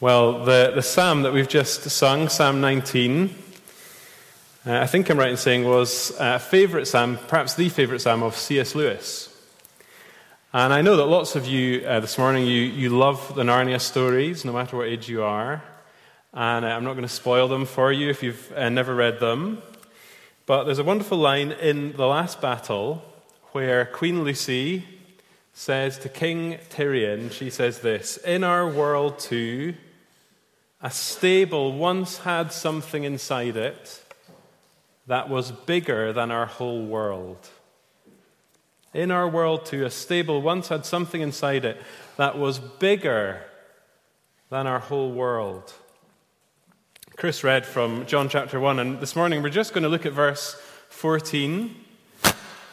Well, the, the psalm that we've just sung, Psalm 19, uh, I think I'm right in saying was a favourite psalm, perhaps the favourite psalm of C.S. Lewis. And I know that lots of you uh, this morning, you, you love the Narnia stories, no matter what age you are. And uh, I'm not going to spoil them for you if you've uh, never read them. But there's a wonderful line in the last battle where Queen Lucy says to King Tirian, she says this In our world, too, a stable once had something inside it that was bigger than our whole world. In our world, too, a stable once had something inside it that was bigger than our whole world. Chris read from John chapter 1, and this morning we're just going to look at verse 14.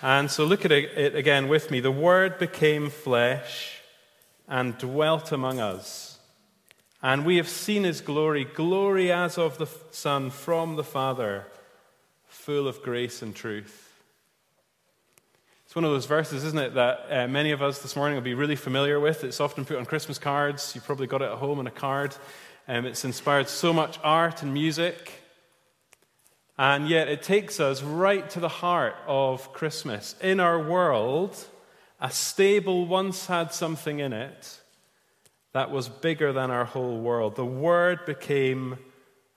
And so look at it again with me. The Word became flesh and dwelt among us. And we have seen his glory, glory as of the Son from the Father, full of grace and truth. It's one of those verses, isn't it, that uh, many of us this morning will be really familiar with. It's often put on Christmas cards. You probably got it at home in a card. Um, it's inspired so much art and music. And yet it takes us right to the heart of Christmas. In our world, a stable once had something in it that was bigger than our whole world. The Word became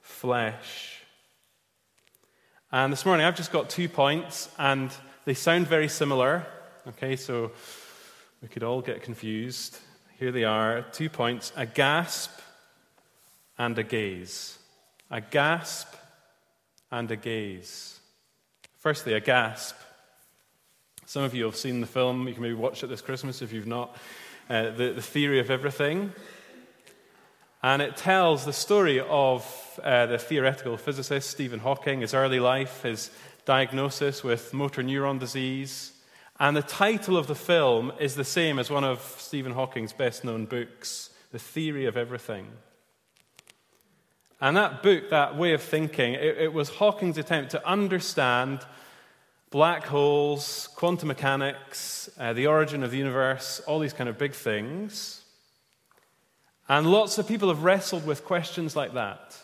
flesh. And this morning I've just got two points, and they sound very similar. Okay, so we could all get confused. Here they are two points a gasp and a gaze. A gasp and a gaze. Firstly, a gasp. Some of you have seen the film. You can maybe watch it this Christmas if you've not. Uh, the, the Theory of Everything. And it tells the story of uh, the theoretical physicist Stephen Hawking, his early life, his diagnosis with motor neuron disease. And the title of the film is the same as one of Stephen Hawking's best known books, The Theory of Everything. And that book, that way of thinking, it, it was Hawking's attempt to understand black holes, quantum mechanics, uh, the origin of the universe, all these kind of big things. And lots of people have wrestled with questions like that.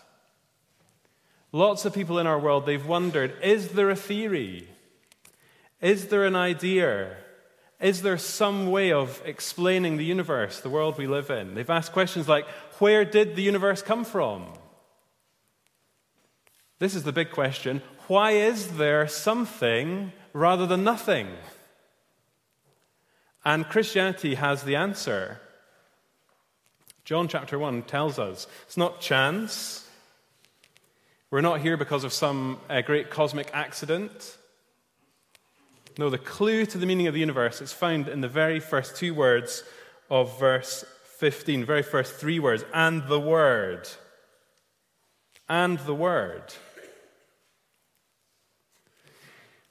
Lots of people in our world, they've wondered is there a theory? Is there an idea? Is there some way of explaining the universe, the world we live in? They've asked questions like where did the universe come from? This is the big question. Why is there something rather than nothing? And Christianity has the answer. John chapter 1 tells us it's not chance. We're not here because of some uh, great cosmic accident. No, the clue to the meaning of the universe is found in the very first two words of verse 15, very first three words, and the Word. And the Word.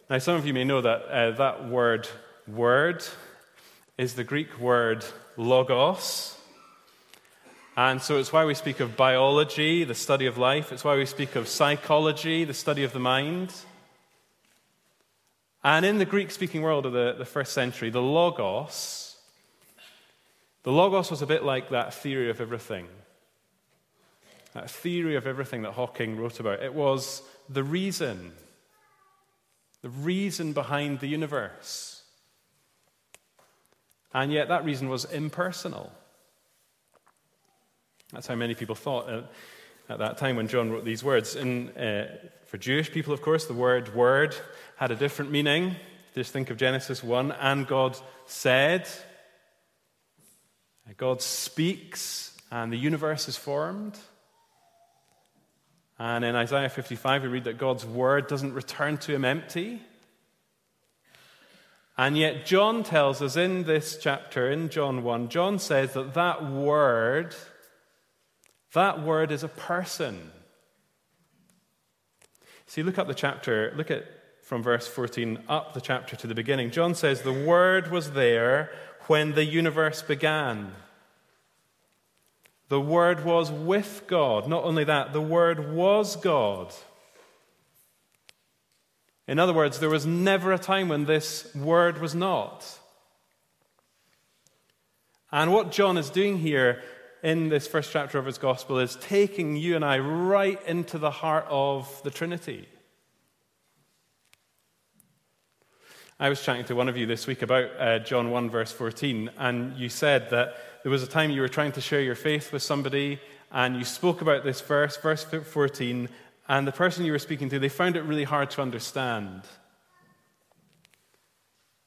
Now, some of you may know that uh, that word, word, is the Greek word logos. And so it's why we speak of biology, the study of life. It's why we speak of psychology, the study of the mind. And in the Greek speaking world of the, the first century, the logos, the logos was a bit like that theory of everything. That theory of everything that Hawking wrote about. It was the reason the reason behind the universe. And yet, that reason was impersonal. That's how many people thought at, at that time when John wrote these words. In, uh, for Jewish people, of course, the word word had a different meaning. Just think of Genesis 1 and God said. God speaks, and the universe is formed. And in Isaiah 55, we read that God's word doesn't return to him empty. And yet, John tells us in this chapter, in John 1, John says that that word, that word is a person. See, look up the chapter, look at from verse 14 up the chapter to the beginning. John says, The word was there when the universe began. The Word was with God. Not only that, the Word was God. In other words, there was never a time when this Word was not. And what John is doing here in this first chapter of his gospel is taking you and I right into the heart of the Trinity. I was chatting to one of you this week about uh, John 1, verse 14, and you said that there was a time you were trying to share your faith with somebody, and you spoke about this verse, verse 14, and the person you were speaking to, they found it really hard to understand.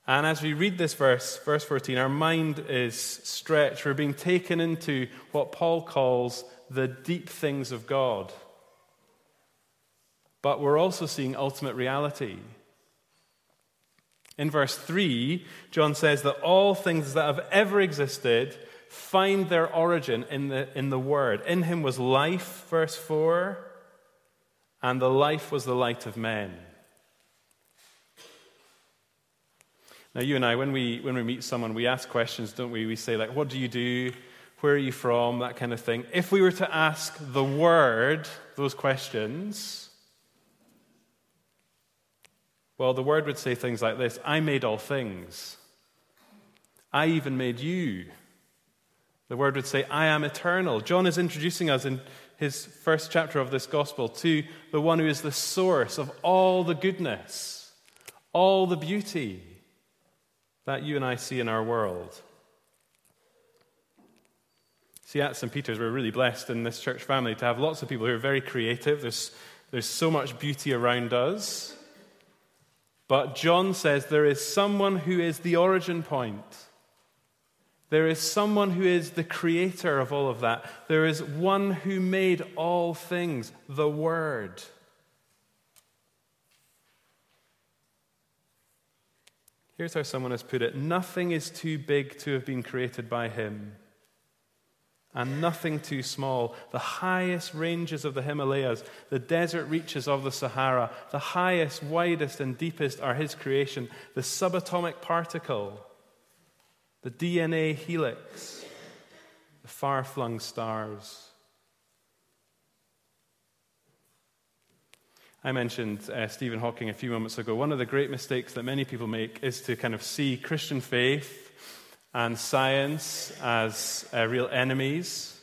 And as we read this verse, verse 14, our mind is stretched. We're being taken into what Paul calls the deep things of God. But we're also seeing ultimate reality. In verse 3, John says that all things that have ever existed find their origin in the, in the Word. In him was life, verse 4, and the life was the light of men. Now, you and I, when we, when we meet someone, we ask questions, don't we? We say, like, what do you do? Where are you from? That kind of thing. If we were to ask the Word those questions, well, the Word would say things like this I made all things. I even made you. The Word would say, I am eternal. John is introducing us in his first chapter of this gospel to the one who is the source of all the goodness, all the beauty that you and I see in our world. See, at St. Peter's, we're really blessed in this church family to have lots of people who are very creative. There's, there's so much beauty around us. But John says there is someone who is the origin point. There is someone who is the creator of all of that. There is one who made all things, the Word. Here's how someone has put it Nothing is too big to have been created by him, and nothing too small. The highest ranges of the Himalayas, the desert reaches of the Sahara, the highest, widest, and deepest are his creation. The subatomic particle, the DNA helix, the far flung stars. I mentioned uh, Stephen Hawking a few moments ago. One of the great mistakes that many people make is to kind of see Christian faith and science as uh, real enemies.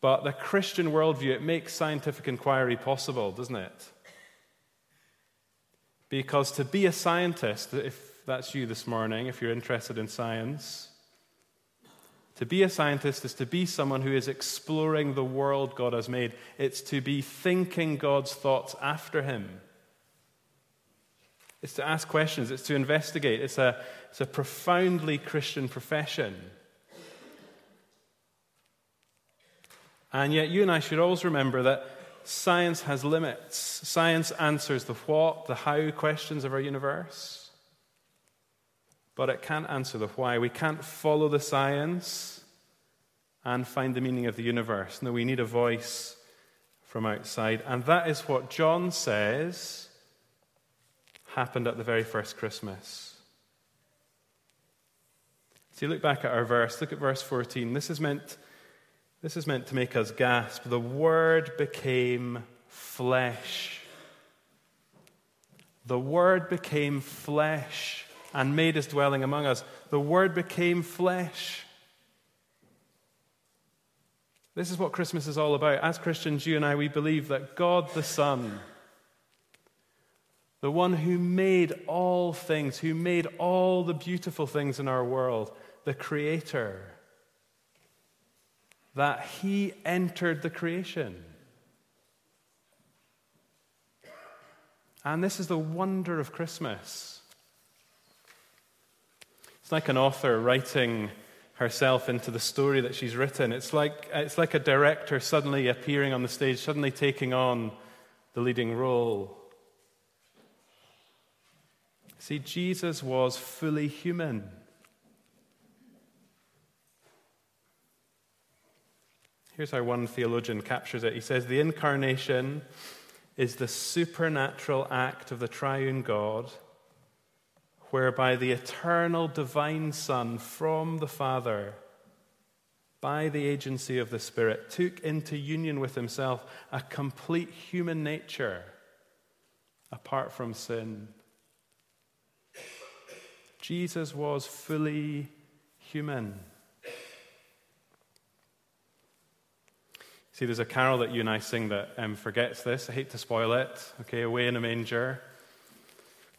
But the Christian worldview, it makes scientific inquiry possible, doesn't it? Because to be a scientist, if that's you this morning, if you're interested in science, to be a scientist is to be someone who is exploring the world God has made. It's to be thinking God's thoughts after Him. It's to ask questions, it's to investigate. It's a, it's a profoundly Christian profession. And yet, you and I should always remember that science has limits. Science answers the what, the how questions of our universe but it can't answer the why. We can't follow the science and find the meaning of the universe. No, we need a voice from outside. And that is what John says happened at the very first Christmas. So you look back at our verse. Look at verse 14. This is meant, this is meant to make us gasp. The Word became flesh. The Word became flesh and made his dwelling among us. The Word became flesh. This is what Christmas is all about. As Christians, you and I, we believe that God the Son, the one who made all things, who made all the beautiful things in our world, the Creator, that He entered the creation. And this is the wonder of Christmas. It's like an author writing herself into the story that she's written. It's like, it's like a director suddenly appearing on the stage, suddenly taking on the leading role. See, Jesus was fully human. Here's how one theologian captures it. He says, The incarnation is the supernatural act of the triune God whereby the eternal divine Son from the Father, by the agency of the Spirit, took into union with himself a complete human nature apart from sin. Jesus was fully human. See, there's a carol that you and I sing that um, forgets this. I hate to spoil it. Okay, away in a manger.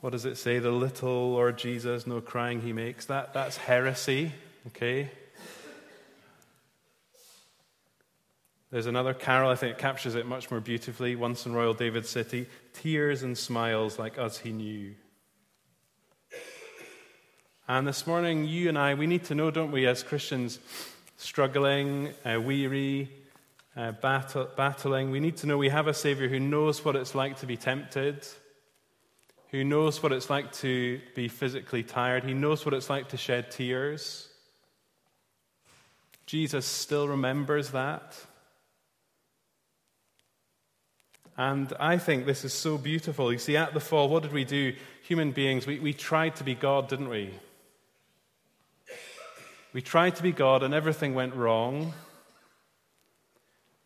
What does it say? The little Lord Jesus, no crying he makes. That, that's heresy. Okay? There's another carol, I think it captures it much more beautifully. Once in Royal David City, tears and smiles like us he knew. And this morning, you and I, we need to know, don't we, as Christians, struggling, uh, weary, uh, battle, battling, we need to know we have a Savior who knows what it's like to be tempted, who knows what it's like to be physically tired, he knows what it's like to shed tears. Jesus still remembers that. And I think this is so beautiful. You see, at the fall, what did we do? Human beings, we, we tried to be God, didn't we? We tried to be God, and everything went wrong.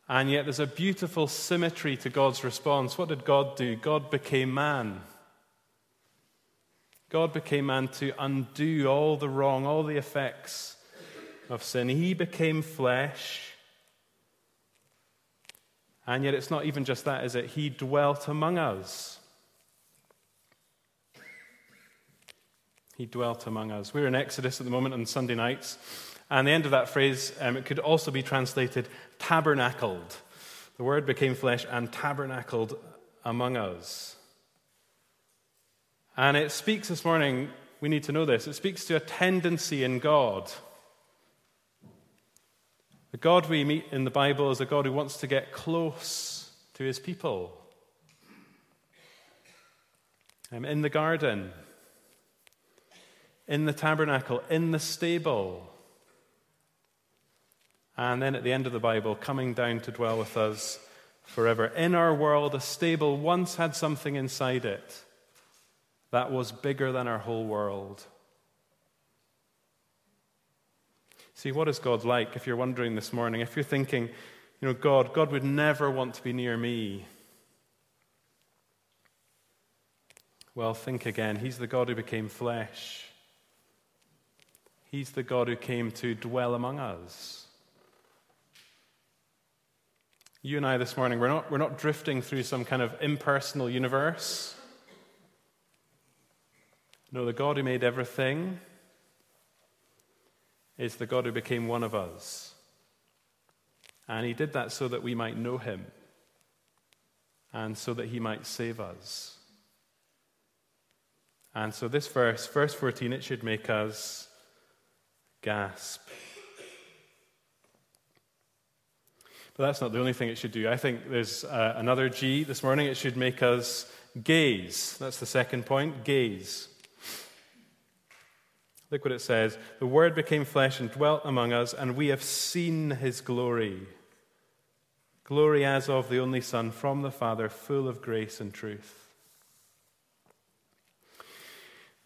And yet, there's a beautiful symmetry to God's response. What did God do? God became man. God became man to undo all the wrong, all the effects of sin. He became flesh and yet, it's not even just that, is it? He dwelt among us. He dwelt among us. We're in Exodus at the moment on Sunday nights. And the end of that phrase, um, it could also be translated tabernacled. The word became flesh and tabernacled among us. And it speaks this morning, we need to know this, it speaks to a tendency in God the God we meet in the Bible is a God who wants to get close to his people. Um, in the garden, in the tabernacle, in the stable. And then at the end of the Bible, coming down to dwell with us forever. In our world, a stable once had something inside it that was bigger than our whole world. See, what is God like? If you're wondering this morning, if you're thinking, you know, God, God would never want to be near me. Well, think again. He's the God who became flesh. He's the God who came to dwell among us. You and I this morning, we're not, we're not drifting through some kind of impersonal universe. No, the God who made everything, is the God who became one of us. And he did that so that we might know him and so that he might save us. And so, this verse, verse 14, it should make us gasp. But that's not the only thing it should do. I think there's uh, another G this morning. It should make us gaze. That's the second point gaze. Look what it says The Word became flesh and dwelt among us, and we have seen his glory. Glory as of the only Son from the Father, full of grace and truth.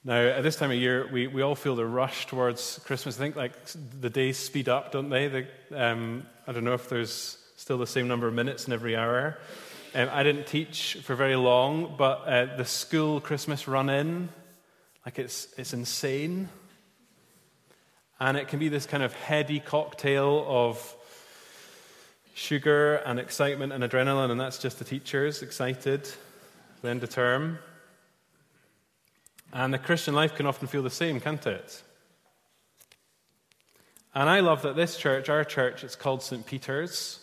Now, at this time of year, we, we all feel the rush towards Christmas. I think like the days speed up, don't they? The, um, I don't know if there's still the same number of minutes in every hour. Um, I didn't teach for very long, but uh, the school Christmas run in, like it's, it's insane. And it can be this kind of heady cocktail of sugar and excitement and adrenaline, and that's just the teachers excited, the end of term. And the Christian life can often feel the same, can't it? And I love that this church, our church, it's called St. Peter's.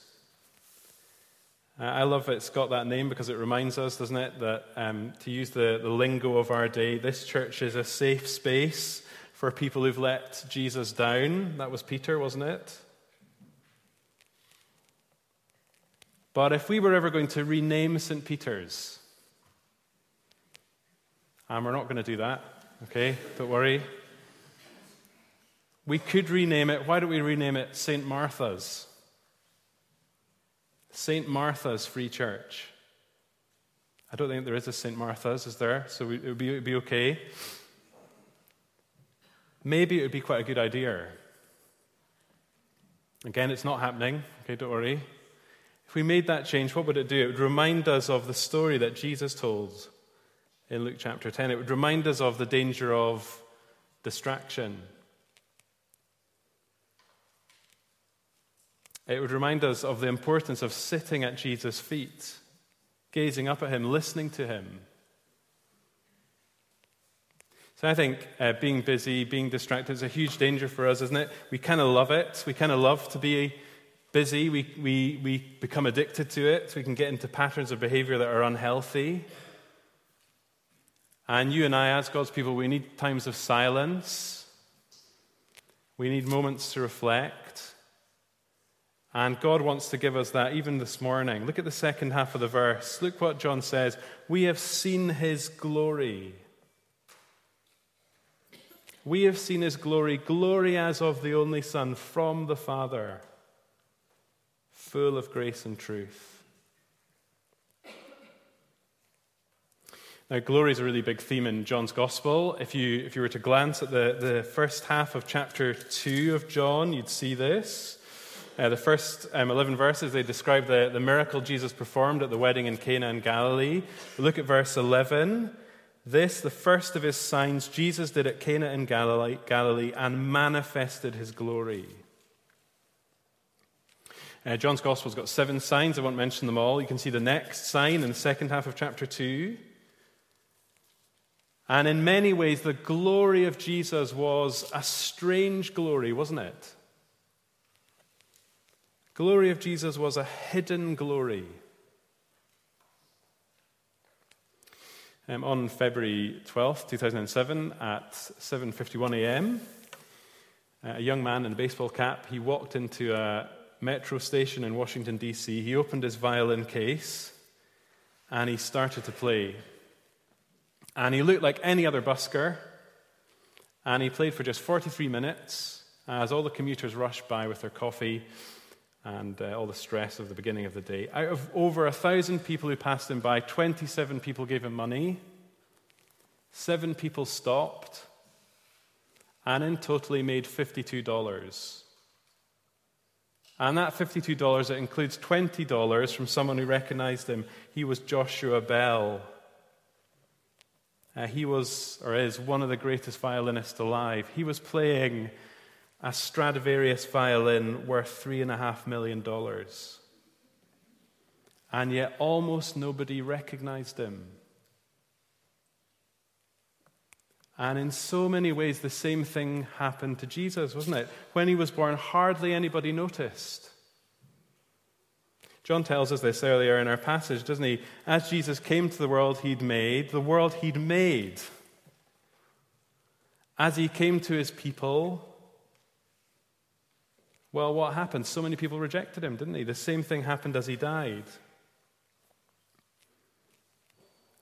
Uh, I love it's got that name because it reminds us, doesn't it, that um, to use the, the lingo of our day, this church is a safe space for people who've let Jesus down. That was Peter, wasn't it? But if we were ever going to rename St. Peter's, and we're not going to do that, okay? Don't worry. We could rename it. Why don't we rename it St. Martha's? St. Martha's Free Church. I don't think there is a St. Martha's, is there? So it would be, it would be okay maybe it would be quite a good idea. Again, it's not happening, okay, don't worry. If we made that change, what would it do? It would remind us of the story that Jesus told in Luke chapter 10. It would remind us of the danger of distraction. It would remind us of the importance of sitting at Jesus' feet, gazing up at him, listening to him. So I think uh, being busy, being distracted is a huge danger for us, isn't it? We kind of love it. We kind of love to be busy. We, we, we become addicted to it. We can get into patterns of behavior that are unhealthy. And you and I, as God's people, we need times of silence. We need moments to reflect. And God wants to give us that even this morning. Look at the second half of the verse. Look what John says. We have seen his glory. We have seen his glory, glory as of the only Son from the Father, full of grace and truth. Now, glory is a really big theme in John's Gospel. If you, if you were to glance at the, the first half of chapter 2 of John, you'd see this. Uh, the first um, 11 verses, they describe the, the miracle Jesus performed at the wedding in Cana in Galilee. Look at verse 11. This, the first of his signs, Jesus did at Cana in Galilee, Galilee and manifested his glory. Uh, John's Gospel's got seven signs. I won't mention them all. You can see the next sign in the second half of chapter 2. And in many ways, the glory of Jesus was a strange glory, wasn't it? Glory of Jesus was a hidden glory. Um, on February 12th, 2007, at 7:51 a.m., a young man in a baseball cap, he walked into a metro station in Washington D.C. He opened his violin case and he started to play. And he looked like any other busker. And he played for just 43 minutes as all the commuters rushed by with their coffee and uh, all the stress of the beginning of the day. Out of over a thousand people who passed him by, 27 people gave him money, seven people stopped, and in total he made $52. And that $52, it includes $20 from someone who recognized him. He was Joshua Bell. Uh, he was, or is, one of the greatest violinists alive. He was playing a Stradivarius violin worth $3.5 million. And yet almost nobody recognized him. And in so many ways, the same thing happened to Jesus, wasn't it? When he was born, hardly anybody noticed. John tells us this earlier in our passage, doesn't he? As Jesus came to the world he'd made, the world he'd made. As he came to his people, well, what happened? So many people rejected him, didn't they? The same thing happened as he died.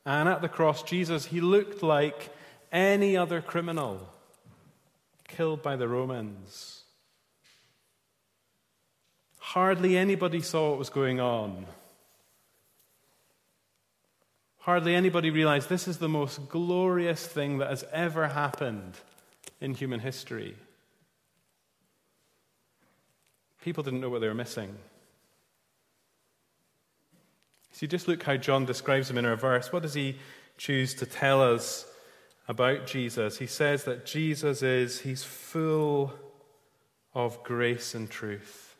And at the cross, Jesus, he looked like any other criminal killed by the Romans. Hardly anybody saw what was going on. Hardly anybody realized this is the most glorious thing that has ever happened in human history. People didn't know what they were missing. See, just look how John describes him in our verse. What does he choose to tell us about Jesus? He says that Jesus is, he's full of grace and truth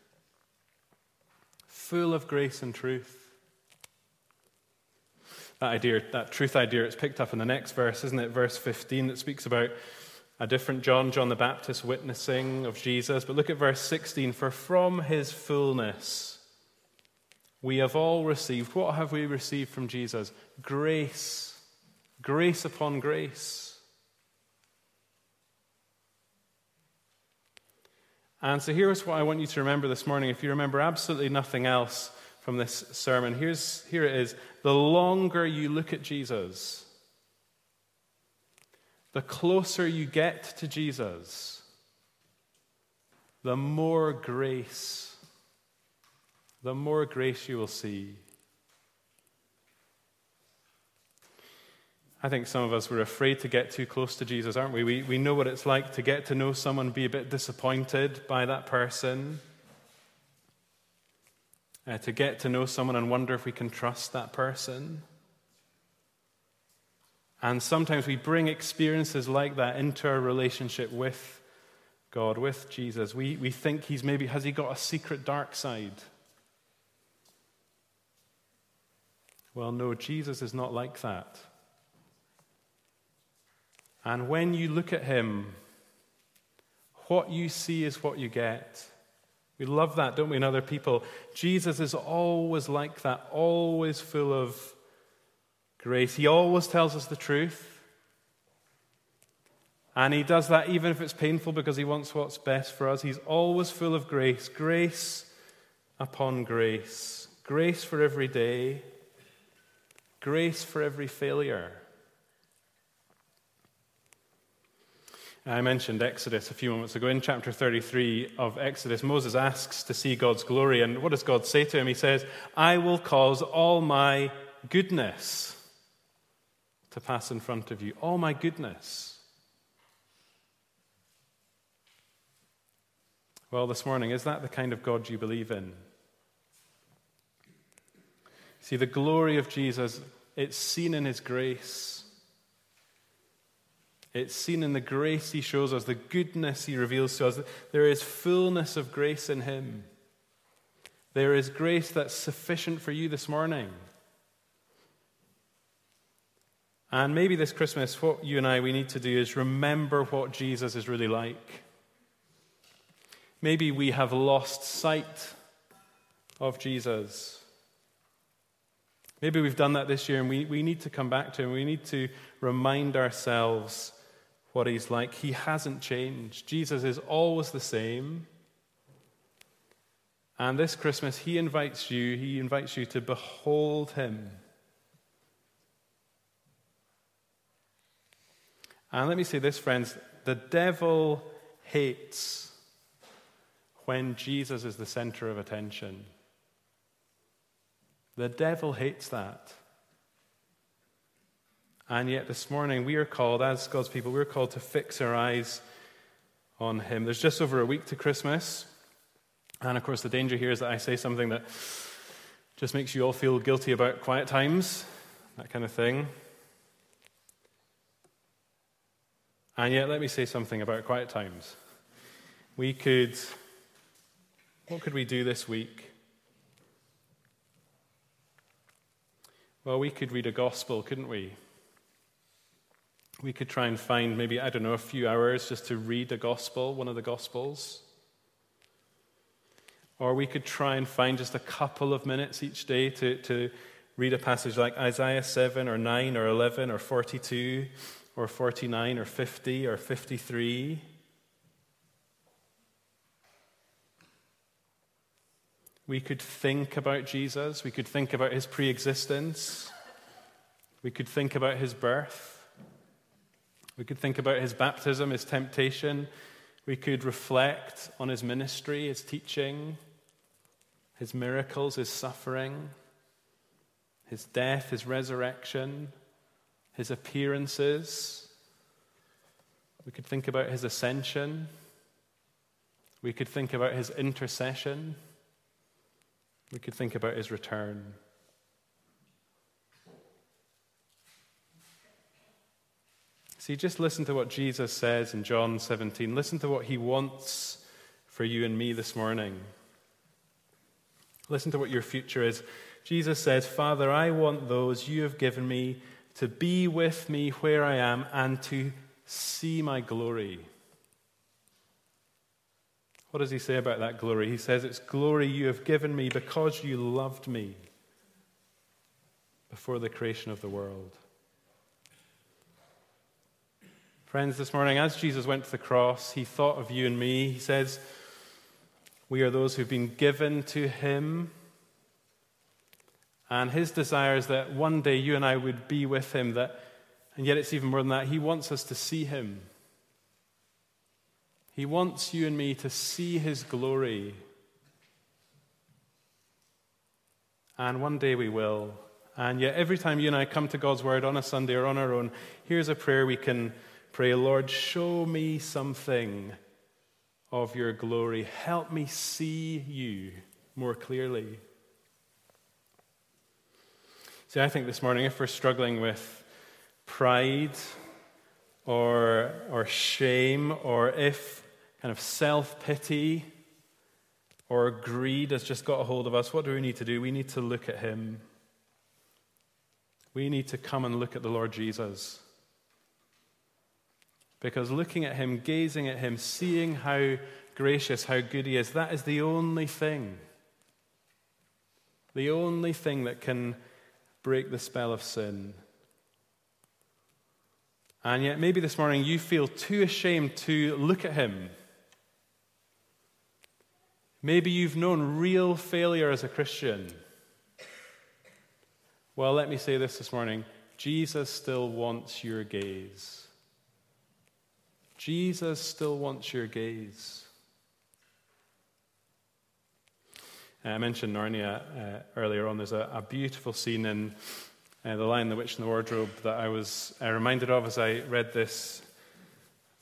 full of grace and truth. That idea, that truth idea, it's picked up in the next verse, isn't it? Verse 15, that speaks about a different John, John the Baptist, witnessing of Jesus. But look at verse 16 For from his fullness we have all received. What have we received from Jesus? Grace. Grace upon grace. And so here's what I want you to remember this morning. If you remember absolutely nothing else from this sermon, here's, here it is. The longer you look at Jesus, the closer you get to Jesus, the more grace, the more grace you will see. I think some of us were afraid to get too close to Jesus, aren't we? we? We know what it's like to get to know someone, be a bit disappointed by that person, uh, to get to know someone and wonder if we can trust that person. And sometimes we bring experiences like that into our relationship with God, with Jesus, we, we think he's maybe, has he got a secret dark side? Well, no, Jesus is not like that. And when you look at him, what you see is what you get. We love that, don't we, in other people? Jesus is always like that, always full of grace. He always tells us the truth. And he does that even if it's painful because he wants what's best for us. He's always full of grace, grace upon grace, grace for every day, grace for every failure. I mentioned Exodus a few moments ago. In chapter 33 of Exodus, Moses asks to see God's glory. And what does God say to him? He says, I will cause all my goodness to pass in front of you. Oh my goodness. Well, this morning, is that the kind of God you believe in? See, the glory of Jesus, it's seen in his grace. It's seen in the grace he shows us, the goodness he reveals to us. There is fullness of grace in him. There is grace that's sufficient for you this morning. And maybe this Christmas, what you and I we need to do is remember what Jesus is really like. Maybe we have lost sight of Jesus. Maybe we've done that this year and we, we need to come back to him. We need to remind ourselves what he's like. He hasn't changed. Jesus is always the same. And this Christmas, he invites you, he invites you to behold him. And let me say this, friends the devil hates when Jesus is the center of attention. The devil hates that. And yet, this morning, we are called, as God's people, we're called to fix our eyes on Him. There's just over a week to Christmas. And of course, the danger here is that I say something that just makes you all feel guilty about quiet times, that kind of thing. And yet, let me say something about quiet times. We could, what could we do this week? Well, we could read a gospel, couldn't we? we could try and find maybe, I don't know, a few hours just to read a gospel, one of the gospels. Or we could try and find just a couple of minutes each day to, to read a passage like Isaiah 7 or 9 or 11 or 42 or 49 or 50 or 53. We could think about Jesus. We could think about his pre existence. We could think about his birth. We could think about his baptism, his temptation. We could reflect on his ministry, his teaching, his miracles, his suffering, his death, his resurrection, his appearances. We could think about his ascension. We could think about his intercession. We could think about his return. See, just listen to what Jesus says in John 17. Listen to what he wants for you and me this morning. Listen to what your future is. Jesus says, Father, I want those you have given me to be with me where I am and to see my glory. What does he say about that glory? He says, It's glory you have given me because you loved me before the creation of the world. Friends, this morning, as Jesus went to the cross, he thought of you and me. He says, We are those who've been given to him. And his desire is that one day you and I would be with him. That, and yet, it's even more than that. He wants us to see him. He wants you and me to see his glory. And one day we will. And yet, every time you and I come to God's word on a Sunday or on our own, here's a prayer we can Pray, Lord, show me something of your glory. Help me see you more clearly. See, I think this morning, if we're struggling with pride or, or shame, or if kind of self pity or greed has just got a hold of us, what do we need to do? We need to look at him. We need to come and look at the Lord Jesus. Because looking at him, gazing at him, seeing how gracious, how good he is, that is the only thing. The only thing that can break the spell of sin. And yet, maybe this morning you feel too ashamed to look at him. Maybe you've known real failure as a Christian. Well, let me say this this morning Jesus still wants your gaze. Jesus still wants your gaze. Uh, I mentioned Narnia uh, earlier on. There's a, a beautiful scene in uh, The Lion, the Witch, and the Wardrobe that I was uh, reminded of as I read this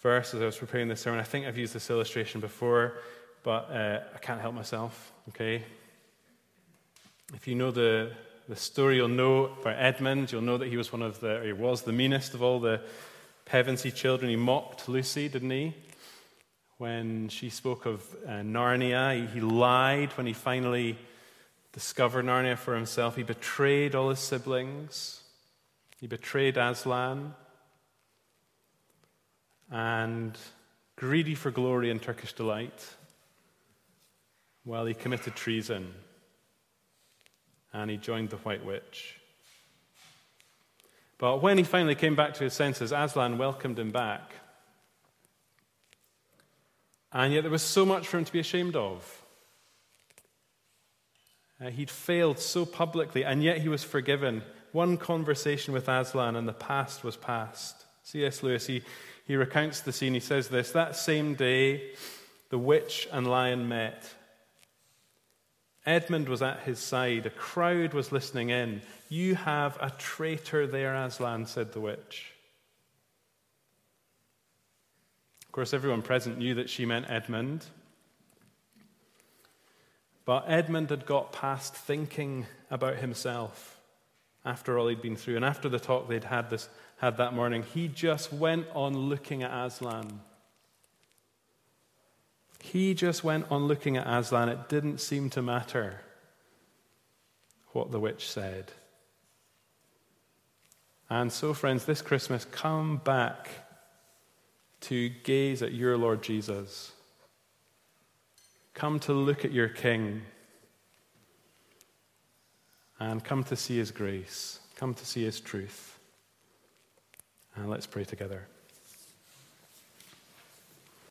verse as I was preparing this sermon. I think I've used this illustration before, but uh, I can't help myself, okay? If you know the, the story, you'll know about Edmund, you'll know that he was one of the, he was the meanest of all the Pevensey children. He mocked Lucy, didn't he? When she spoke of uh, Narnia, he, he lied when he finally discovered Narnia for himself. He betrayed all his siblings. He betrayed Aslan. And greedy for glory and Turkish delight, well, he committed treason and he joined the White Witch. But when he finally came back to his senses, Aslan welcomed him back. And yet there was so much for him to be ashamed of. Uh, he'd failed so publicly, and yet he was forgiven. One conversation with Aslan, and the past was past. C.S. Lewis, he, he recounts the scene. He says this That same day, the witch and lion met. Edmund was at his side. A crowd was listening in. You have a traitor there, Aslan, said the witch. Of course, everyone present knew that she meant Edmund. But Edmund had got past thinking about himself after all he'd been through. And after the talk they'd had, this, had that morning, he just went on looking at Aslan. He just went on looking at Aslan. It didn't seem to matter what the witch said. And so, friends, this Christmas, come back to gaze at your Lord Jesus. Come to look at your King. And come to see his grace. Come to see his truth. And let's pray together.